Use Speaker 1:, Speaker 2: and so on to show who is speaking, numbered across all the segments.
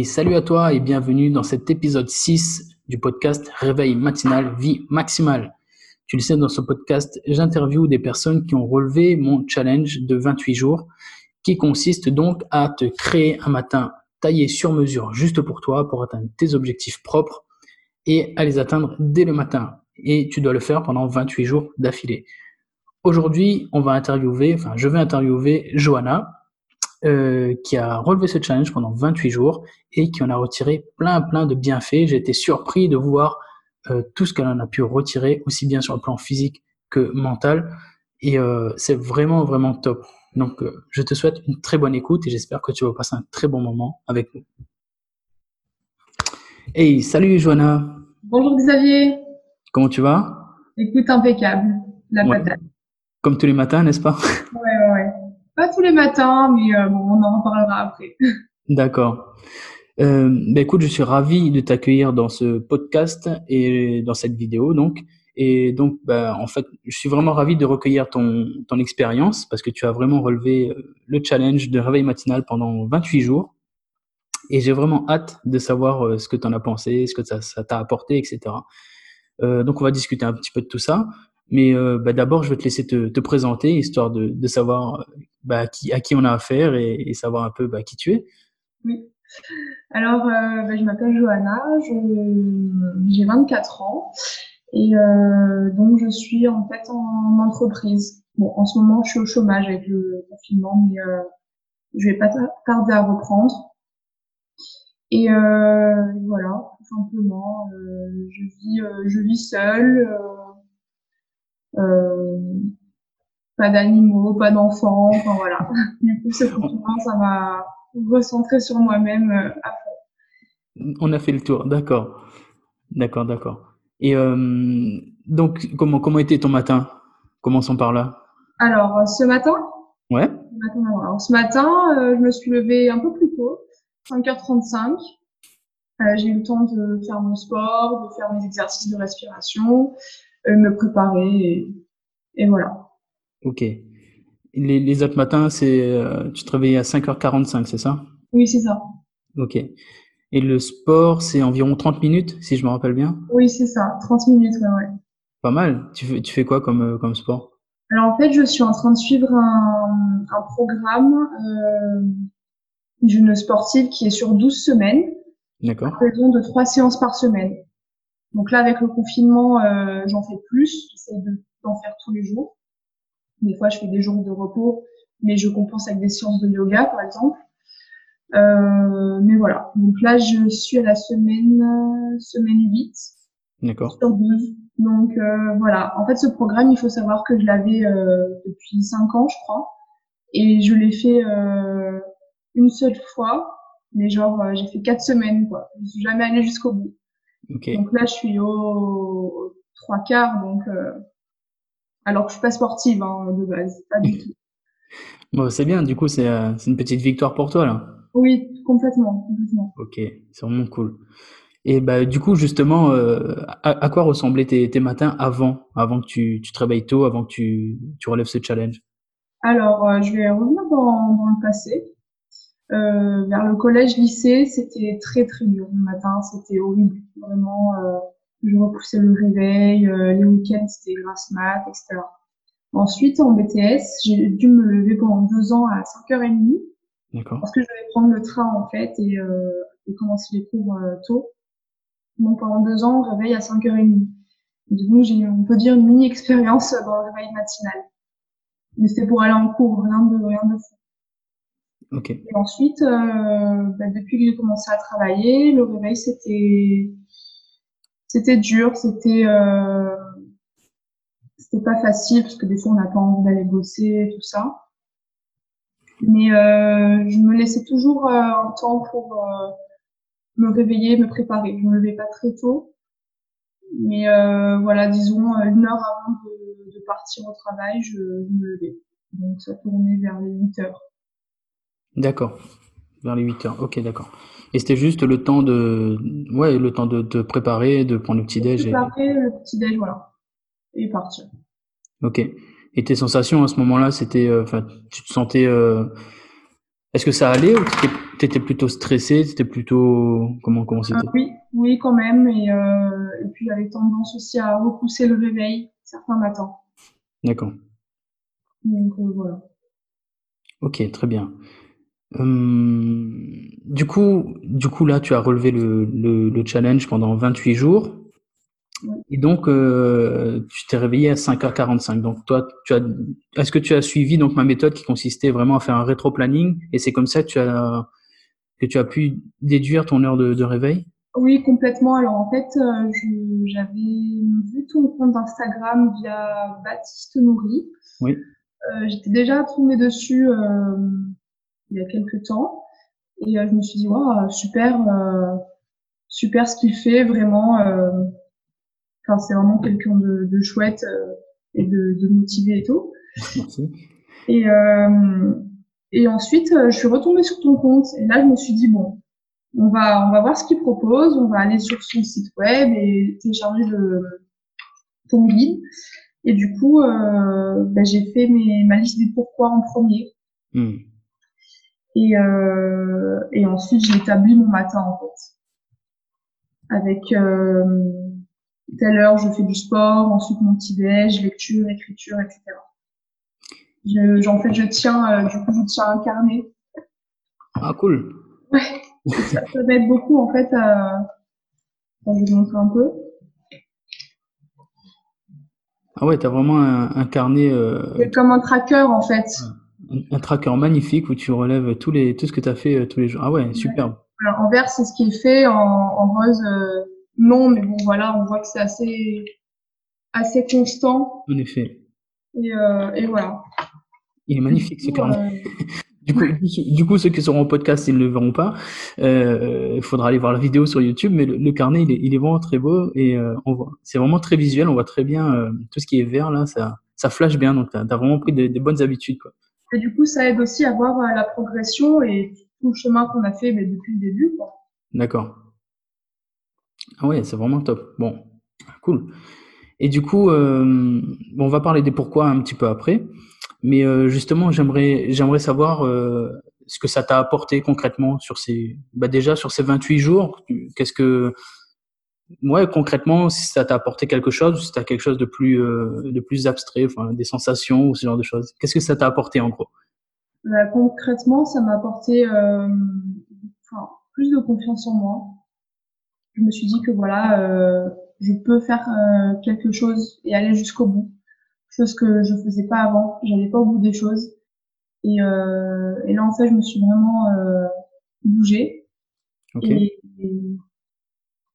Speaker 1: Salut à toi et bienvenue dans cet épisode 6 du podcast Réveil matinal, vie maximale. Tu le sais, dans ce podcast, j'interviewe des personnes qui ont relevé mon challenge de 28 jours, qui consiste donc à te créer un matin taillé sur mesure juste pour toi, pour atteindre tes objectifs propres et à les atteindre dès le matin. Et tu dois le faire pendant 28 jours d'affilée. Aujourd'hui, on va interviewer, enfin, je vais interviewer Johanna, euh, qui a relevé ce challenge pendant 28 jours et qui en a retiré plein, plein de bienfaits. J'ai été surpris de voir euh, tout ce qu'elle en a pu retirer, aussi bien sur le plan physique que mental. Et euh, c'est vraiment, vraiment top. Donc, je te souhaite une très bonne écoute et j'espère que tu vas passer un très bon moment avec nous. Hey, salut Joanna.
Speaker 2: Bonjour Xavier.
Speaker 1: Comment tu vas?
Speaker 2: Écoute, impeccable. La
Speaker 1: Ouais.
Speaker 2: patate.
Speaker 1: Comme tous les matins, n'est-ce pas?
Speaker 2: Ouais. Pas tous les matins, mais euh, bon, on en reparlera après.
Speaker 1: D'accord. Euh, ben écoute, je suis ravi de t'accueillir dans ce podcast et dans cette vidéo, donc. Et donc, ben, en fait, je suis vraiment ravi de recueillir ton, ton expérience parce que tu as vraiment relevé euh, le challenge de réveil matinal pendant 28 jours. Et j'ai vraiment hâte de savoir euh, ce que tu en as pensé, ce que ça ça t'a apporté, etc. Euh, donc, on va discuter un petit peu de tout ça. Mais euh, ben, d'abord, je vais te laisser te, te présenter, histoire de, de savoir à, qui, à qui on a affaire et, et savoir un peu ben, qui tu es.
Speaker 2: Oui. Alors, euh, ben, je m'appelle Johanna, j'ai 24 ans et euh, donc je suis en fait en entreprise. Bon, en ce moment, je suis au chômage avec le confinement, mais euh, je vais pas ta- tarder à reprendre. Et euh, voilà, tout simplement, euh, je vis, je vis seule. euh, pas d'animaux, pas d'enfants, enfin voilà. Du coup, ce confinement, ça m'a recentré sur moi-même euh, à fond.
Speaker 1: On a fait le tour, d'accord. D'accord, d'accord. Et euh, donc, comment, comment était ton matin? Commençons par là.
Speaker 2: Alors, euh, ce matin,
Speaker 1: Ouais,
Speaker 2: ce matin, alors, ce matin euh, je me suis levée un peu plus tôt, 5h35. Euh, j'ai eu le temps de faire mon sport, de faire mes exercices de respiration, euh, me préparer et, et voilà.
Speaker 1: ok. Les, les autres matins, c'est, euh, tu te réveillais à 5h45, c'est ça?
Speaker 2: Oui, c'est ça.
Speaker 1: Ok. Et le sport, c'est environ 30 minutes, si je me rappelle bien?
Speaker 2: Oui, c'est ça. 30 minutes, ouais, ouais.
Speaker 1: Pas mal. Tu fais, tu fais quoi comme, euh, comme sport?
Speaker 2: Alors en fait, je suis en train de suivre un, un programme euh, d'une sportive qui est sur 12 semaines,
Speaker 1: D'accord.
Speaker 2: à raison de trois séances par semaine. Donc là, avec le confinement, euh, j'en fais plus. J'essaie de- d'en faire tous les jours. Des fois, je fais des jours de repos, mais je compense avec des séances de yoga, par exemple. Euh, mais voilà. Donc là, je suis à la semaine, semaine 8
Speaker 1: D'accord.
Speaker 2: sur 12. Donc euh, voilà, en fait ce programme, il faut savoir que je l'avais euh, depuis 5 ans, je crois, et je l'ai fait euh, une seule fois, mais genre j'ai fait 4 semaines quoi. Je suis jamais allée jusqu'au bout.
Speaker 1: Ok.
Speaker 2: Donc là, je suis au, trois quarts, donc euh, alors que je suis pas sportive hein, de base, pas du tout.
Speaker 1: Bon, c'est bien. Du coup, c'est, euh, c'est une petite victoire pour toi, là.
Speaker 2: Oui, complètement, complètement.
Speaker 1: Ok. C'est vraiment cool. Et bah, du coup, justement, euh, à, à quoi ressemblaient tes, tes matins avant, avant que tu, tu te réveilles tôt, avant que tu, tu relèves ce challenge?
Speaker 2: Alors, euh, je vais revenir dans, dans le passé. Euh, vers le collège-lycée, c'était très très dur le matin, c'était horrible. Vraiment, euh, je repoussais le réveil, euh, les week-ends c'était grasse mat, etc. Ensuite, en BTS, j'ai dû me lever pendant deux ans à 5h30
Speaker 1: D'accord.
Speaker 2: parce que je devais prendre le train en fait et, euh, et commencer les cours euh, tôt. Donc pendant deux ans, réveil à 5h30. Du coup, j'ai eu, on peut dire, une mini-expérience dans le réveil matinal. Mais c'était pour aller en cours, rien de, rien de fou.
Speaker 1: Ok.
Speaker 2: Et ensuite, euh, bah, depuis que j'ai commencé à travailler, le réveil c'était c'était dur, c'était euh, c'était pas facile parce que des fois on n'a pas envie d'aller bosser et tout ça. Mais euh, je me laissais toujours euh, un temps pour euh, me réveiller, me préparer. Je me levais pas très tôt, mais euh, voilà, disons une heure avant de, de partir au travail, je, je me levais. Donc ça tournait vers les 8 heures.
Speaker 1: D'accord. Vers les 8 heures. Ok, d'accord. Et c'était juste le temps de, ouais, le temps de te préparer, de prendre le petit déj. Et...
Speaker 2: Préparer le petit déj, voilà, et partir.
Speaker 1: Ok. Et tes sensations à ce moment-là, c'était, euh, enfin, tu te sentais, euh, Est-ce que ça allait ou tu étais plutôt stressé C'était plutôt comment comment c'était?
Speaker 2: Oui, oui quand même. Et, et puis j'avais tendance aussi à repousser le réveil certains matins.
Speaker 1: D'accord.
Speaker 2: Donc voilà.
Speaker 1: Ok, très bien. Hum, du coup, du coup là, tu as relevé le, le, le challenge pendant 28 jours. Et donc, euh, tu t'es réveillé à 5h45. Donc, toi, tu as, est-ce que tu as suivi donc ma méthode qui consistait vraiment à faire un rétro-planning et c'est comme ça que tu as que tu as pu déduire ton heure de, de réveil?
Speaker 2: Oui, complètement. Alors en fait, euh, j'avais vu ton compte d'Instagram via Baptiste Nourri.
Speaker 1: Oui.
Speaker 2: Euh, J'étais déjà tombée dessus euh, il y a quelques temps et euh, je me suis dit, waouh, super, euh, super ce qu'il fait, vraiment Enfin, c'est vraiment quelqu'un de, de, chouette euh, et de, de, motivé et tout.
Speaker 1: Merci.
Speaker 2: Et, euh, et ensuite, euh, je suis retombée sur ton compte et là, je me suis dit bon, on va on va voir ce qu'il propose, on va aller sur son site web et télécharger le ton guide. Et du coup, euh, ben, j'ai fait mes, ma liste des pourquoi en premier.
Speaker 1: Hmm.
Speaker 2: Et, euh, et ensuite, j'ai établi mon matin en fait, avec euh, telle heure je fais du sport, ensuite mon petit déj, lecture, écriture, etc. Je, en fait, je tiens, euh, du coup, je tiens un carnet.
Speaker 1: Ah, cool.
Speaker 2: Ouais. ça, ça m'aide beaucoup, en fait, à... Enfin, je vais vous montrer un peu.
Speaker 1: Ah ouais, t'as vraiment un, un carnet. Euh...
Speaker 2: C'est comme un tracker, en fait.
Speaker 1: Un, un, tracker magnifique où tu relèves tous les, tout ce que tu as fait euh, tous les jours. Ah ouais, superbe.
Speaker 2: Alors, en vert, c'est ce qui est fait. En, en rose, euh, non, mais bon, voilà, on voit que c'est assez, assez constant.
Speaker 1: En effet.
Speaker 2: Et, euh, et voilà.
Speaker 1: Il est magnifique ce carnet. Du coup, du coup, ceux qui seront au podcast, ils ne le verront pas. Euh, il faudra aller voir la vidéo sur YouTube, mais le, le carnet, il est, il est, vraiment très beau et euh, on voit. C'est vraiment très visuel. On voit très bien euh, tout ce qui est vert là. Ça, ça flash bien. Donc, tu as, vraiment pris des, des, bonnes habitudes. Quoi.
Speaker 2: Et du coup, ça aide aussi à voir euh, la progression et tout le chemin qu'on a fait depuis le début.
Speaker 1: D'accord. Ah ouais, c'est vraiment top. Bon, cool. Et du coup, euh, on va parler des pourquoi un petit peu après. Mais euh, justement, j'aimerais, j'aimerais savoir ce que ça t'a apporté concrètement sur ces, bah déjà sur ces 28 jours. Qu'est-ce que, ouais, concrètement, si ça t'a apporté quelque chose, si t'as quelque chose de plus, euh, de plus abstrait, enfin, des sensations ou ce genre de choses. Qu'est-ce que ça t'a apporté en gros?
Speaker 2: Bah, Concrètement, ça m'a apporté, euh, enfin, plus de confiance en moi. Je me suis dit que voilà, euh, je peux faire quelque chose et aller jusqu'au bout chose que je faisais pas avant. J'allais pas au bout des choses. Et, euh, et là, en fait, je me suis vraiment euh, bougée.
Speaker 1: Okay.
Speaker 2: Et, et,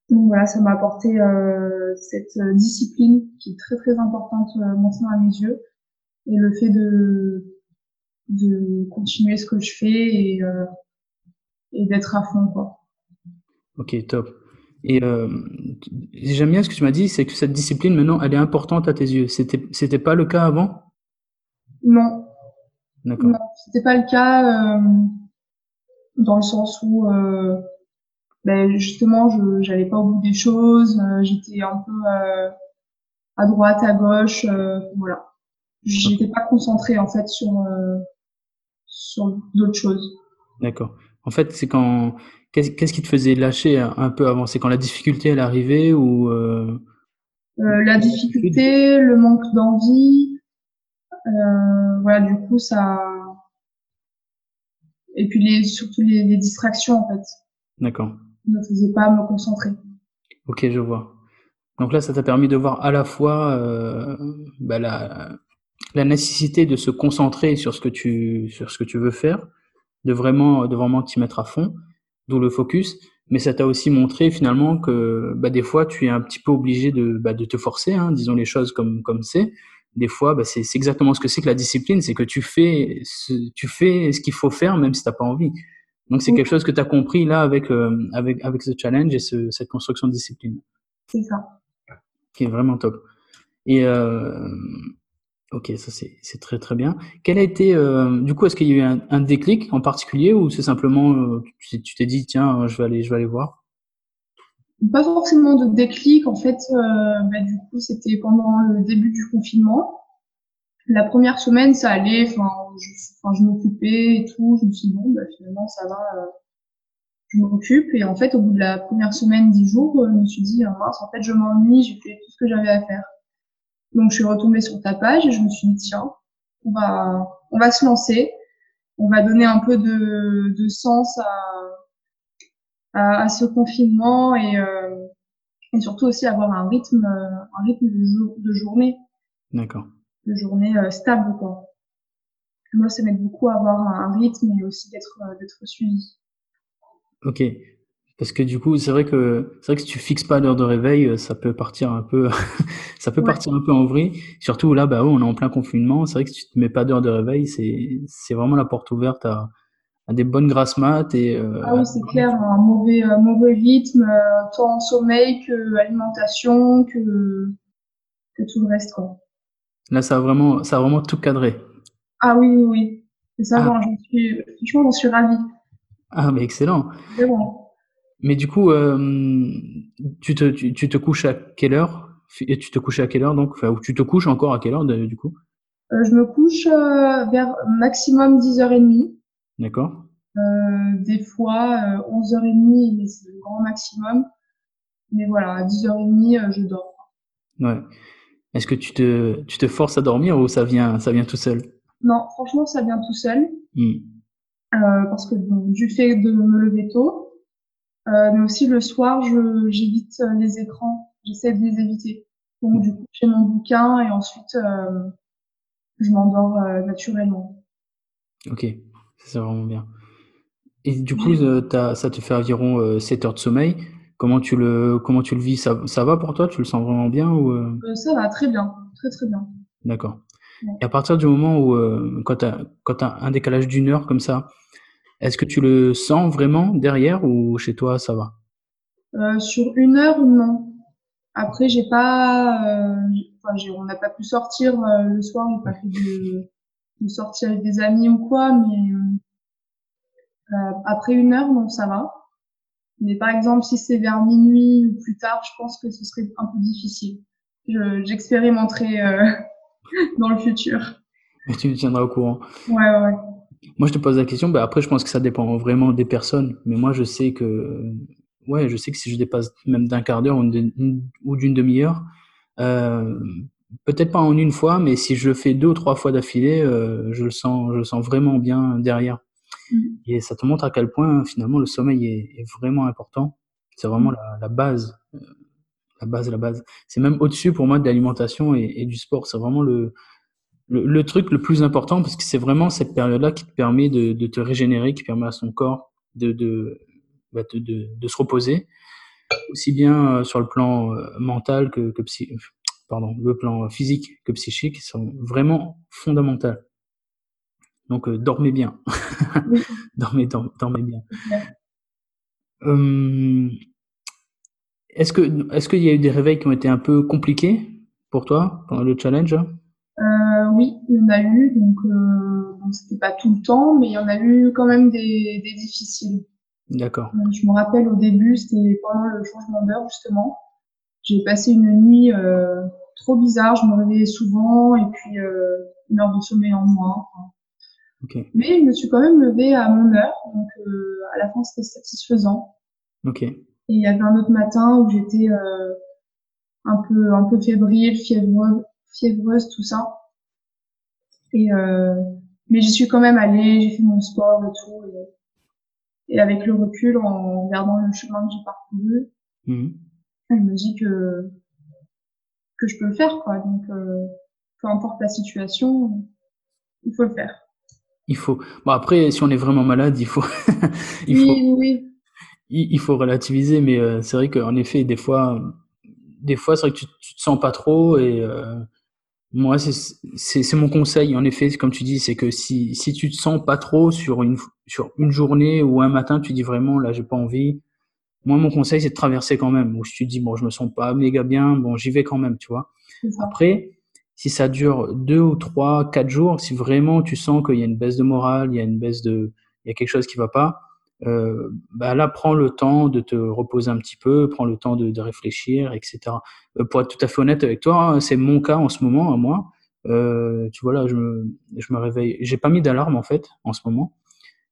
Speaker 2: donc voilà, ça m'a apporté euh, cette discipline qui est très très importante euh, maintenant à mes yeux. Et le fait de, de continuer ce que je fais et, euh, et d'être à fond, quoi.
Speaker 1: Ok, top. Et euh, j'aime bien ce que tu m'as dit, c'est que cette discipline maintenant, elle est importante à tes yeux. C'était c'était pas le cas avant?
Speaker 2: Non.
Speaker 1: D'accord.
Speaker 2: Non, c'était pas le cas euh, dans le sens où euh, ben justement, je j'allais pas au bout des choses, euh, j'étais un peu euh, à droite, à gauche, euh, voilà. J'étais pas concentrée en fait sur sur d'autres choses.
Speaker 1: D'accord. En fait, c'est quand Qu'est-ce qui te faisait lâcher un peu avant? C'est quand la difficulté elle arrivait ou
Speaker 2: euh... Euh, La difficulté, le manque d'envie, euh, voilà. Du coup, ça et puis les surtout les, les distractions en fait.
Speaker 1: D'accord.
Speaker 2: Ne faisait pas me concentrer.
Speaker 1: Ok, je vois. Donc là, ça t'a permis de voir à la fois euh, bah, la, la nécessité de se concentrer sur ce que tu sur ce que tu veux faire, de vraiment de vraiment t'y mettre à fond d'où le focus. Mais ça t'a aussi montré finalement que bah, des fois tu es un petit peu obligé de, bah, de te forcer, hein, disons les choses comme comme c'est. Des fois, c'est exactement ce que c'est que la discipline, c'est que tu fais ce, ce qu'il faut faire même si t'as pas envie. Donc c'est quelque chose que tu as compris là avec euh, avec avec ce challenge et ce, cette construction de discipline.
Speaker 2: C'est ça.
Speaker 1: Qui est vraiment top. Et euh, Ok, ça c'est très très bien. Quel a été, euh, du coup, est-ce qu'il y a eu un, un, déclic en particulier ou c'est simplement, euh, tu t'es dit, tiens, je vais aller, je vais aller voir?
Speaker 2: Pas forcément de déclic, en fait, euh, bah, du coup, c'était pendant le début du confinement. La première semaine, ça allait. Enfin, je, je m'occupais et tout. Je me suis dit bon, bah, finalement, ça va. Euh, je m'occupe. Et en fait, au bout de la première semaine, dix jours, euh, je me suis dit ah, mince, en fait, je m'ennuie. J'ai fait tout ce que j'avais à faire. Donc, je suis retombée sur ta page et je me suis dit tiens, on va, on va se lancer. On va donner un peu de, de sens à, à, à ce confinement et euh, et surtout aussi avoir un rythme, euh, un rythme de, jour, de journée.
Speaker 1: D'accord.
Speaker 2: De journée euh, stable, quoi. Moi, ça m'aide beaucoup à avoir un rythme et aussi d'être euh, d'être suivi.
Speaker 1: Ok. Parce que du coup, c'est vrai que c'est vrai que si tu fixes pas l'heure de réveil, ça peut partir un peu, ça peut ouais. partir un peu en vrille. Surtout là, bah, on est en plein confinement. C'est vrai que si tu te mets pas d'heure de réveil, c'est c'est vraiment la porte ouverte à à des bonnes grasses mat et
Speaker 2: euh, ah oui c'est clair un mauvais euh, mauvais rythme euh, tant sommeil que alimentation que que tout le reste quoi
Speaker 1: là ça a vraiment ça a vraiment tout cadré
Speaker 2: ah oui oui oui c'est ça ah. j'en suis franchement j'en suis ravie
Speaker 1: ah mais excellent
Speaker 2: bon.
Speaker 1: mais du coup euh, tu te tu, tu, te couches à quelle heure? Et tu te couches à quelle heure donc? Enfin, ou tu te couches encore à quelle heure du coup?
Speaker 2: Euh, je me couche vers maximum 10h30
Speaker 1: D'accord.
Speaker 2: Euh, des fois, euh, 11h30, mais c'est le grand maximum. Mais voilà, à 10h30, euh, je dors.
Speaker 1: Ouais. Est-ce que tu te, tu te forces à dormir ou ça vient, ça vient tout seul?
Speaker 2: Non, franchement, ça vient tout seul. Mmh. Euh, parce que du fait de me lever tôt, euh, mais aussi le soir, j'évite les écrans. J'essaie de les éviter. Donc, mmh. du coup, j'ai mon bouquin et ensuite, euh, je m'endors euh, naturellement.
Speaker 1: Ok. C'est vraiment bien. Et du coup, as, ça te fait environ euh, 7 heures de sommeil. Comment tu le, comment tu le vis ça, ça va pour toi? Tu le sens vraiment bien ou euh?
Speaker 2: Euh, Ça va très bien, très très bien.
Speaker 1: D'accord. Ouais. Et à partir du moment où, quand tu as, un décalage d'une heure comme ça, est-ce que tu le sens vraiment derrière ou chez toi ça va?
Speaker 2: Sur une heure, non. Après, j'ai pas, enfin, on n'a pas pu sortir le soir, j'ai pas fait de, de sortir avec des amis ou quoi, mais euh, après une heure, non, ça va. Mais par exemple, si c'est vers minuit ou plus tard, je pense que ce serait un peu difficile. J'expérimenterai euh, dans le futur.
Speaker 1: Et tu me tiendras au courant.
Speaker 2: Ouais, ouais.
Speaker 1: Moi, je te pose la question. Bah, après, je pense que ça dépend vraiment des personnes. Mais moi, je sais que, ouais, je sais que si je dépasse même d'un quart d'heure ou d'une demi-heure, euh, peut-être pas en une fois, mais si je le fais deux ou trois fois d'affilée, euh, je le sens, je le sens vraiment bien derrière. Et ça te montre à quel point finalement le sommeil est, est vraiment important. C'est vraiment mmh. la, la, base, euh, la base, la base. C'est même au-dessus pour moi de l'alimentation et, et, du sport. C'est vraiment le, le, le, truc le plus important parce que c'est vraiment cette période-là qui te permet de, de, te régénérer, qui permet à son corps de, de, bah, de, se reposer, aussi bien euh, sur le plan euh, mental que, que psy, pardon, le plan physique que psychique sont vraiment fondamentales. Donc, euh, dormez bien. Dormez, dormez, dormez, bien. Euh, est-ce que est-ce qu'il y a eu des réveils qui ont été un peu compliqués pour toi pendant le challenge?
Speaker 2: Euh, Oui, il y en a eu. Donc, c'était pas tout le temps, mais il y en a eu quand même des, des difficiles.
Speaker 1: D'accord.
Speaker 2: Je me rappelle au début, c'était pendant le changement d'heure justement. J'ai passé une nuit trop bizarre, je me réveillais souvent et puis une heure de sommeil en moins.
Speaker 1: Okay.
Speaker 2: Mais je me suis quand même levée à mon heure, donc euh, à la fin c'était satisfaisant.
Speaker 1: Ok.
Speaker 2: Et il y avait un autre matin où j'étais euh, un peu un peu fébrile, fiévreuse, fiévreuse tout ça. Et euh, mais j'y suis quand même allée, j'ai fait mon sport et tout. Et, et, avec le recul, en regardant le chemin que j'ai parcouru,
Speaker 1: mmh.
Speaker 2: je me dis que que je peux le faire, quoi. Donc, euh, peu importe la situation, il faut le faire.
Speaker 1: Il faut. Bon après, si on est vraiment malade, il faut.
Speaker 2: il faut... oui.
Speaker 1: Il, il, faut relativiser, mais euh, c'est vrai qu'en effet, des fois, des fois, c'est vrai que tu, tu te sens pas trop et euh, moi, c'est mon conseil. En effet, comme tu dis, c'est que si si tu te sens pas trop sur une sur une journée ou un matin, tu dis vraiment là, j'ai pas envie moi, mon conseil, c'est de traverser quand même. Où je te dis, bon, je me sens pas méga bien, bon, j'y vais quand même, tu vois. Après, si ça dure deux ou trois, quatre jours, si vraiment tu sens qu'il y a une baisse de morale, il y a une baisse de, il y a quelque chose qui va pas, euh, bah là, prends le temps de te reposer un petit peu, prends le temps de, de réfléchir, etc. Euh, pour être tout à fait honnête avec toi, hein, c'est mon cas en ce moment, à moi. Euh, tu vois là, je me, je me réveille. J'ai pas mis d'alarme en fait en ce moment.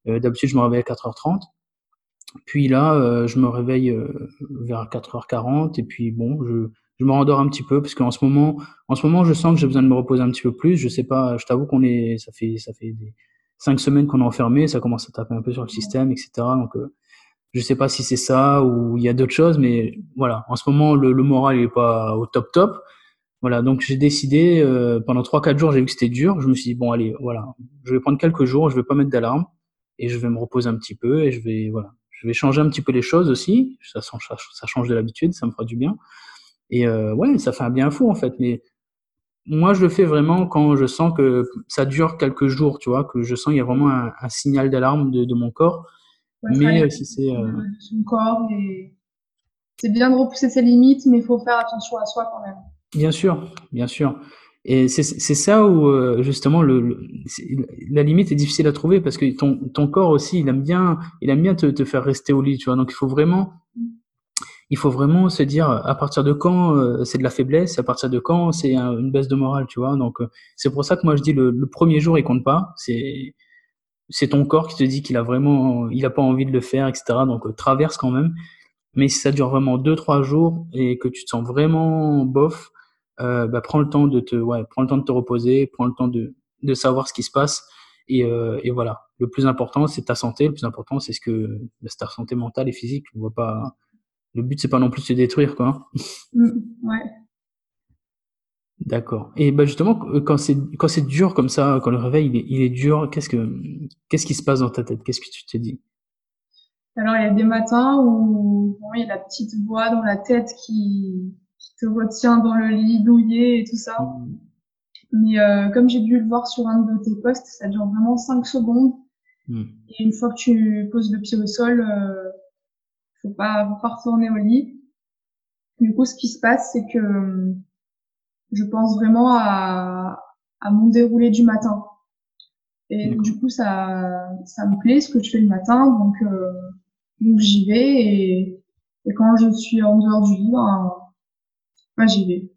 Speaker 1: Euh, D'habitude, je me réveille à 4h30. Puis là, euh, je me réveille euh, vers 4h40 et puis bon, je, je me rendors un petit peu parce qu'en ce moment, en ce moment, je sens que j'ai besoin de me reposer un petit peu plus. Je sais pas, je t'avoue qu'on est, ça fait, ça fait des cinq semaines qu'on est enfermé, ça commence à taper un peu sur le système, etc. Donc, euh, je sais pas si c'est ça ou il y a d'autres choses, mais voilà. En ce moment, le, le moral il est pas au top top. Voilà, donc j'ai décidé euh, pendant trois quatre jours, j'ai vu que c'était dur. Je me suis dit bon allez, voilà, je vais prendre quelques jours, je vais pas mettre d'alarme et je vais me reposer un petit peu et je vais voilà, je vais changer un petit peu les choses aussi. Ça, ça, ça change de l'habitude, ça me fera du bien. Et euh, ouais, ça fait un bien fou en fait. Mais moi, je le fais vraiment quand je sens que ça dure quelques jours, tu vois, que je sens qu'il y a vraiment un, un signal d'alarme de, de, mon corps.
Speaker 2: Ouais, mais si c'est euh... son corps et c'est bien de repousser ses limites, mais il faut faire attention à soi quand même.
Speaker 1: Bien sûr, bien sûr. Et c'est ça où euh, justement le, le la limite est difficile à trouver parce que ton, ton corps aussi il aime bien il aime bien te, te faire rester au lit tu vois donc il faut vraiment il faut vraiment se dire à partir de quand euh, c'est de la faiblesse à partir de quand c'est une baisse de morale tu vois donc euh, c'est pour ça que moi je dis le, le premier jour il compte pas c'est c'est ton corps qui te dit qu'il a vraiment il a pas envie de le faire etc donc traverse quand même mais si ça dure vraiment deux trois jours et que tu te sens vraiment bof euh, bah, prends le temps de te, ouais, prends le temps de te reposer, prends le temps de, de savoir ce qui se passe. Et, euh, et voilà. Le plus important, c'est ta santé. Le plus important, c'est ce que, bah, ta santé mentale et physique. On voit pas. Le but, c'est pas non plus de se détruire, quoi.
Speaker 2: Mmh, ouais.
Speaker 1: D'accord. Et bah justement, quand c'est quand c'est dur comme ça, quand le réveil il est, il est dur, qu'est-ce que qu'est-ce qui se passe dans ta tête? Qu'est-ce que tu te dis
Speaker 2: Alors il y a des matins où bon, il y a la petite voix dans la tête qui te retient dans le lit douillet et tout ça. Mmh. Mais euh, comme j'ai dû le voir sur un de tes posts, ça dure vraiment 5 secondes. Mmh. Et une fois que tu poses le pied au sol, euh, faut pas, faut pas retourner au lit. Du coup, ce qui se passe, c'est que je pense vraiment à, à mon déroulé du matin. Et du coup, ça, ça me plaît ce que je fais le matin, donc, euh, donc j'y vais et, et quand je suis en dehors du lit, ben, moi, j'y vais.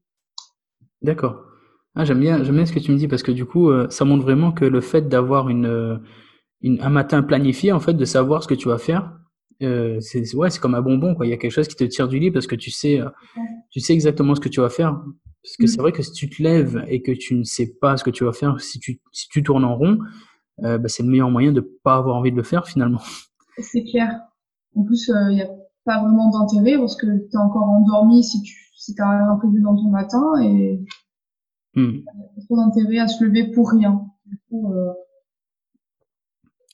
Speaker 1: D'accord. Ah, j'aime bien, j'aime bien ce que tu me dis parce que du coup, euh, ça montre vraiment que le fait d'avoir une, une, un matin planifié, en fait, de savoir ce que tu vas faire, euh, c'est ouais, c'est comme un bonbon quoi. Il y a quelque chose qui te tire du lit parce que tu sais, euh, tu sais exactement ce que tu vas faire. Parce que mmh. c'est vrai que si tu te lèves et que tu ne sais pas ce que tu vas faire, si tu si tu tournes en rond, euh, bah, c'est le meilleur moyen de pas avoir envie de le faire finalement.
Speaker 2: C'est clair. En plus, il n'y a pas vraiment d'intérêt parce que tu es encore endormi si tu si as prévu dans ton matin et il a trop d'intérêt à se lever pour rien. Du coup, euh...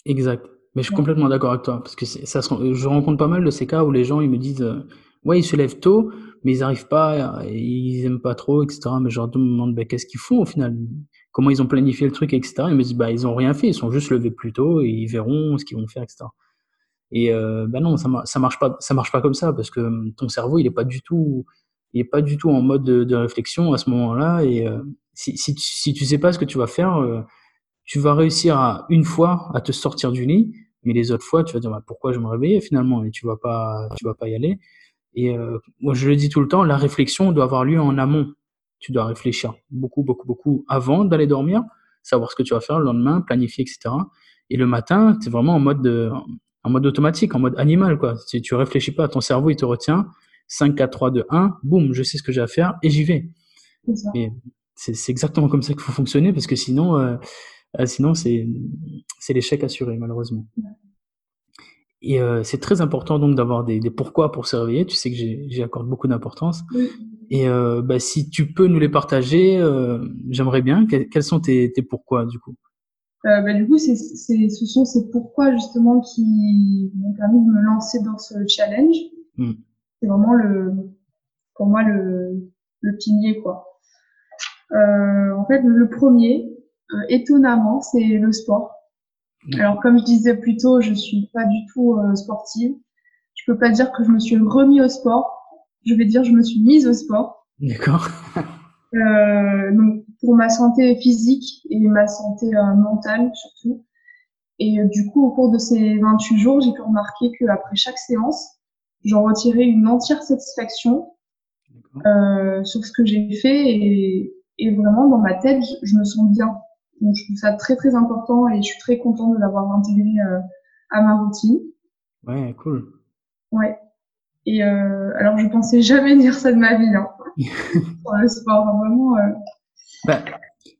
Speaker 1: Exact. Mais je suis ouais. complètement d'accord avec toi parce que ça je rencontre pas mal de ces cas où les gens ils me disent euh, ouais ils se lèvent tôt mais ils arrivent pas ils aiment pas trop etc mais je leur demande bah, qu'est-ce qu'ils font au final? Comment ils ont planifié le truc etc ils me disent bah ils ont rien fait ils sont juste levés plus tôt et ils verront ce qu'ils vont faire etc et euh, bah non ça ça marche pas ça marche pas comme ça parce que hum, ton cerveau il est pas du tout il est pas du tout en mode de, de réflexion à ce moment-là. Et euh, si, si, si tu sais pas ce que tu vas faire, euh, tu vas réussir à une fois à te sortir du lit, mais les autres fois, tu vas dire bah, pourquoi je me réveillais finalement? Et tu vas pas, tu vas pas y aller. Et euh, moi, je le dis tout le temps, la réflexion doit avoir lieu en amont. Tu dois réfléchir beaucoup, beaucoup, beaucoup avant d'aller dormir, savoir ce que tu vas faire le lendemain, planifier, etc. Et le matin, tu es vraiment en mode, de, en mode automatique, en mode animal, quoi. Si tu réfléchis pas, ton cerveau, il te retient 5, 4, 3, 2, 1, boum, je sais ce que j'ai à faire et j'y vais. C'est exactement comme ça qu'il faut fonctionner parce que sinon, euh, sinon c'est l'échec assuré, malheureusement. Et euh, c'est très important donc d'avoir des, des, pourquoi pour se réveiller. Tu sais que j'y accorde beaucoup d'importance.
Speaker 2: Oui.
Speaker 1: Et euh, bah, si tu peux nous les partager, euh, j'aimerais bien. Que, quels sont tes, tes pourquoi du coup?
Speaker 2: Bah, Du coup, c'est ce sont ces pourquoi justement qui m'ont permis de me lancer dans ce challenge. Mmh c'est vraiment le, pour moi le, le pilier quoi. En fait, le premier, étonnamment, c'est le sport. Alors, comme je disais plus tôt, je suis pas du tout euh, sportive. Je peux pas dire que je me suis remis au sport. Je vais dire je me suis mise au sport.
Speaker 1: D'accord.
Speaker 2: Euh, donc pour ma santé physique et ma santé euh, mentale surtout. Et euh, du coup, au cours de ces 28 jours, j'ai pu remarquer qu'après chaque séance, j'en retirais une entière satisfaction euh, sur ce que j'ai fait et, Et vraiment, dans ma tête, je, me sens bien. Donc, je trouve ça très, très important et je suis très contente de l'avoir intégré à ma routine.
Speaker 1: Ouais, cool.
Speaker 2: Ouais. Et euh, alors, je pensais jamais dire ça de ma vie, hein. Pour le sport, vraiment. Euh...
Speaker 1: Bah,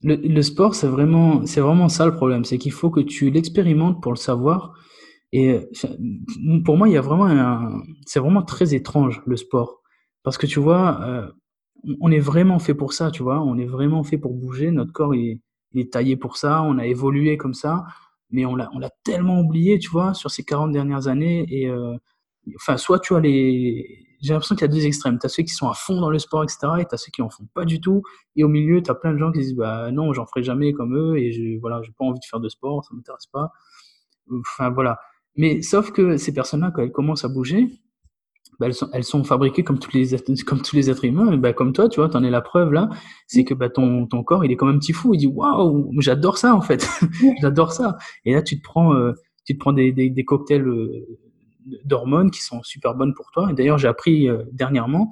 Speaker 1: le, le, sport, c'est vraiment, c'est vraiment ça le problème, c'est qu'il faut que tu l'expérimentes pour le savoir. Et pour moi, il y a vraiment un, c'est vraiment très étrange le sport, parce que tu vois, euh, on est vraiment fait pour ça, tu vois, on est vraiment fait pour bouger. Notre corps il est taillé pour ça, on a évolué comme ça, mais on l'a, on l'a tellement oublié, tu vois, sur ces 40 dernières années. Et euh, enfin, soit tu as les, j'ai l'impression qu'il y a deux extrêmes. Tu as ceux qui sont à fond dans le sport, etc. Et tu as ceux qui en font pas du tout. Et au milieu, tu as plein de gens qui disent, bah non, j'en ferai jamais comme eux et je, voilà, j'ai pas envie de faire de sport, ça m'intéresse pas. Enfin, voilà. Mais sauf que ces personnes-là, quand elles commencent à bouger, bah, elles, sont, fabriquées comme tous les, comme tous les êtres humains. bah, comme toi, tu vois, en es la preuve là. C'est que bah, ton, ton corps, il est comme un petit fou. Il dit, waouh, j'adore ça en fait. j'adore ça. Et là, tu te prends, euh, tu te prends des, des, cocktails euh, d'hormones qui sont super bonnes pour toi. Et d'ailleurs, j'ai appris euh, dernièrement